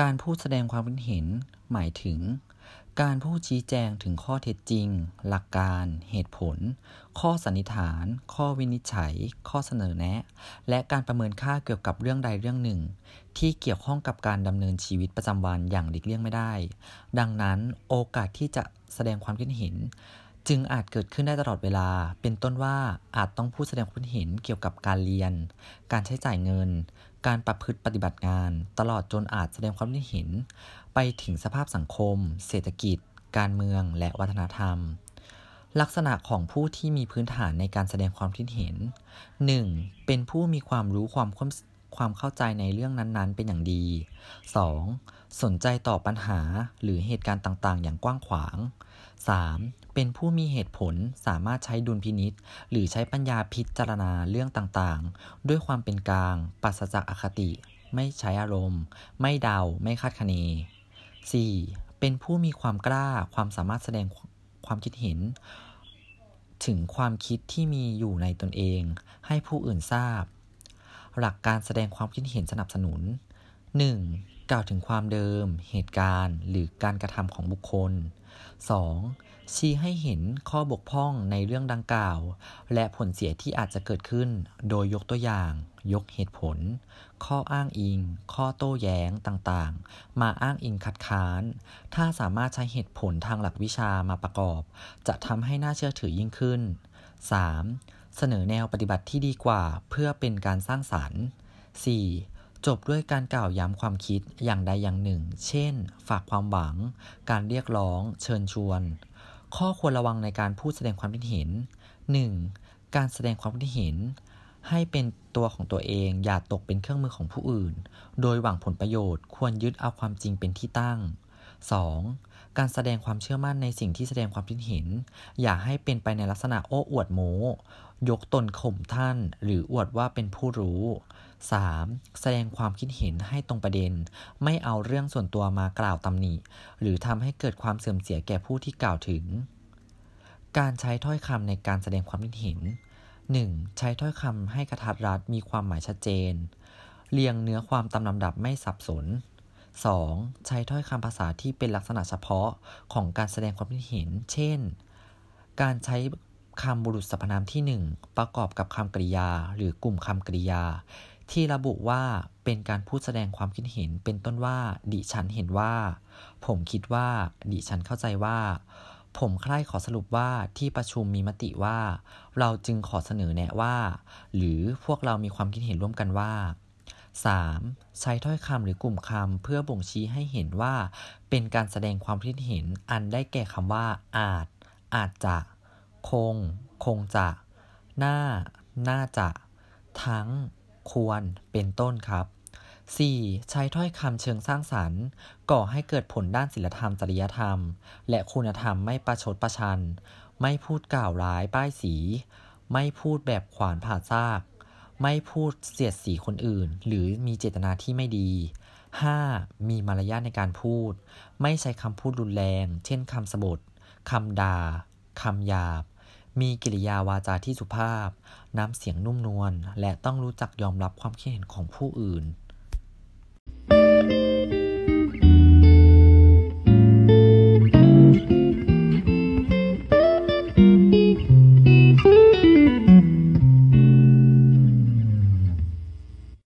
การพูดแสดงความคิดเห็น หมายถึง การพูดชี้แจงถึงข้อเท็จจริง หลักการ เหตุผล ข้อสันนิษฐาน ข้อวินิจฉัย ข้อเสนอแนะ และการประเมินค่าเกี่ยวกับเรื่องใดเรื่องหนึ่ง ที่เกี่ยวข้องกับการดำเนินชีวิตประจำวันอย่างหลีกเลี่ยงไม่ได้ ดังนั้นโอกาสที่จะแสดงความคิดเห็น จึงอาจเกิดขึ้นได้ตลอดเวลา เป็นต้นว่าอาจต้องพูดแสดงความเห็นเกี่ยวกับการเรียน การใช้จ่ายเงิน การประพฤติปฏิบัติงาน ตลอดจนอาจแสดงความเห็น ไปถึงสภาพสังคม เศรษฐกิจ การเมือง และวัฒนธรรม ลักษณะของผู้ที่มีพื้นฐานในการแสดงความคิดเห็น 1. เป็นผู้มีความรู้ความ ความเข้าใจในเรื่องนั้นๆ เป็นอย่างดี 2. สนใจต่อปัญหาหรือเหตุการณ์ต่างๆ อย่างกว้างขวาง 3. เป็นผู้มีเหตุผลสามารถใช้ดุลพินิษหรือใช้ปัญญาพิจารณาเรื่องต่างๆ ด้วยความเป็นกลางปราศจากอคติ ไม่ใช้อารมณ์ ไม่เดา ไม่คาดคะเน 4. เป็นผู้มีความกล้าความสามารถแสดงความคิดเห็น ถึงความคิดที่มีอยู่ในตนเอง ให้ผู้อื่นทราบ หลักการแสดงความคิดเห็นสนับสนุน 1. กล่าวถึงความเดิม เหตุการณ์ หรือการกระทำของบุคคล 2. ชี้ให้เห็นข้อบกพร่องในเรื่องดังกล่าว และผลเสียที่อาจจะเกิดขึ้น โดยยกตัวอย่าง ยกเหตุผล ข้ออ้างอิง ข้อโต้แย้งต่างๆ มาอ้างอิงคัดค้าน ถ้าสามารถใช้เหตุผลทางหลักวิชามาประกอบ จะทำให้น่าเชื่อถือยิ่งขึ้น 3. เสนอแนวปฏิบัติที่ดีกว่าเพื่อเป็นการสร้างสรรค์ 4. จบด้วยการกล่าวย้ำความคิดอย่างใดอย่างหนึ่ง เช่น ฝากความหวัง การเรียกร้อง เชิญชวน ข้อควรระวังในการพูดแสดงความคิดเห็น 1. การแสดงความคิดเห็น ให้เป็นตัวของตัวเองอย่าตกเป็นเครื่องมือของผู้อื่น โดยหวังผลประโยชน์ควรยึดเอาความจริงเป็นที่ตั้ง 2. การแสดงความเชื่อมั่นในสิ่งที่แสดงความคิดเห็น อย่าให้เป็นไปในลักษณะโอ้อวดโม้ ยกตนข่มท่าน หรืออวดว่าเป็นผู้รู้ 3. แสดงความคิดเห็นให้ตรงประเด็น ไม่เอาเรื่องส่วนตัวมากล่าวตำหนิ หรือทำให้เกิดความเสื่อมเสียแก่ผู้ที่กล่าวถึง การใช้ถ้อยคำในการแสดงความคิดเห็น 1. ใช้ถ้อยคำให้กระทัดรัดมีความหมายชัดเจน เรียงเนื้อความตามลำดับไม่สับสน 2. ใช้ถ้อยคำภาษาที่เป็นลักษณะเฉพาะของการแสดงความคิดเห็น เช่น การใช้คำบุรุษสรรพนามที่ 1 ประกอบกับคำกริยา หรือกลุ่มคำกริยา ที่ระบุว่าเป็นการพูดแสดงความคิดเห็น เป็นต้นว่า ดิฉันเห็นว่า ผมคิดว่า ดิฉันเข้าใจว่า ผมใคร่ขอสรุปว่าที่ประชุมมีมติว่า เราจึงขอเสนอแนะว่า หรือพวกเรามีความคิดเห็นร่วมกันว่า 3. ใช้ถ้อยคำหรือกลุ่มคำเพื่อบ่งชี้ให้เห็นว่า เป็นการแสดงความคิดเห็นอันได้แก่คำว่า อาจ อาจจะ คง คงจะน่าน่าจะ ทั้ง ควร เป็นต้นครับ 4. ใช้ถ้อยคำเชิงสร้างสรรค์ ก่อให้เกิดผลด้านศีลธรรมจริยธรรม และคุณธรรมไม่ประชดประชัน ไม่พูดกล่าวร้ายป้ายสี ไม่พูดแบบขวานผ่าซาก ไม่พูดเสียดสีคนอื่น หรือมีเจตนาที่ไม่ดี 5. มีมารยาทในการพูด ไม่ใช้คำพูดรุนแรง เช่นคำสบทคำด่าคำหยาบ มีกิริยาวาจาที่สุภาพ น้ำเสียงนุ่มนวล และต้องรู้จักยอมรับความคิดเห็นของผู้อื่น thank you